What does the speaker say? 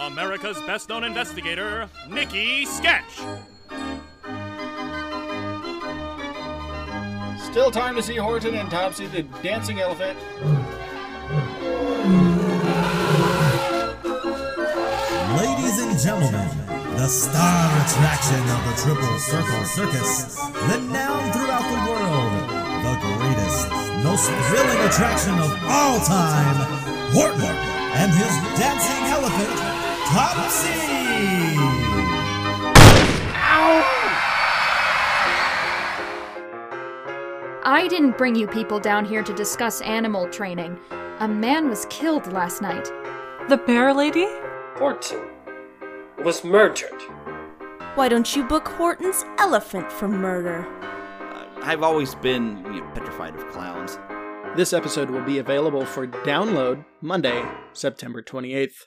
America's best known investigator, Nikki Sketch. Still time to see Horton and Topsy the dancing elephant. Ladies and gentlemen, the star attraction of the Triple Circle Circus, renowned throughout the world, the greatest, most thrilling attraction of all time, Horton and his dancing elephant, Topsy! I didn't bring you people down here to discuss animal training. A man was killed last night. The bear lady? Horton was murdered. Why don't you book Horton's elephant for murder? Uh, I've always been you know, petrified of clowns. This episode will be available for download Monday, September 28th.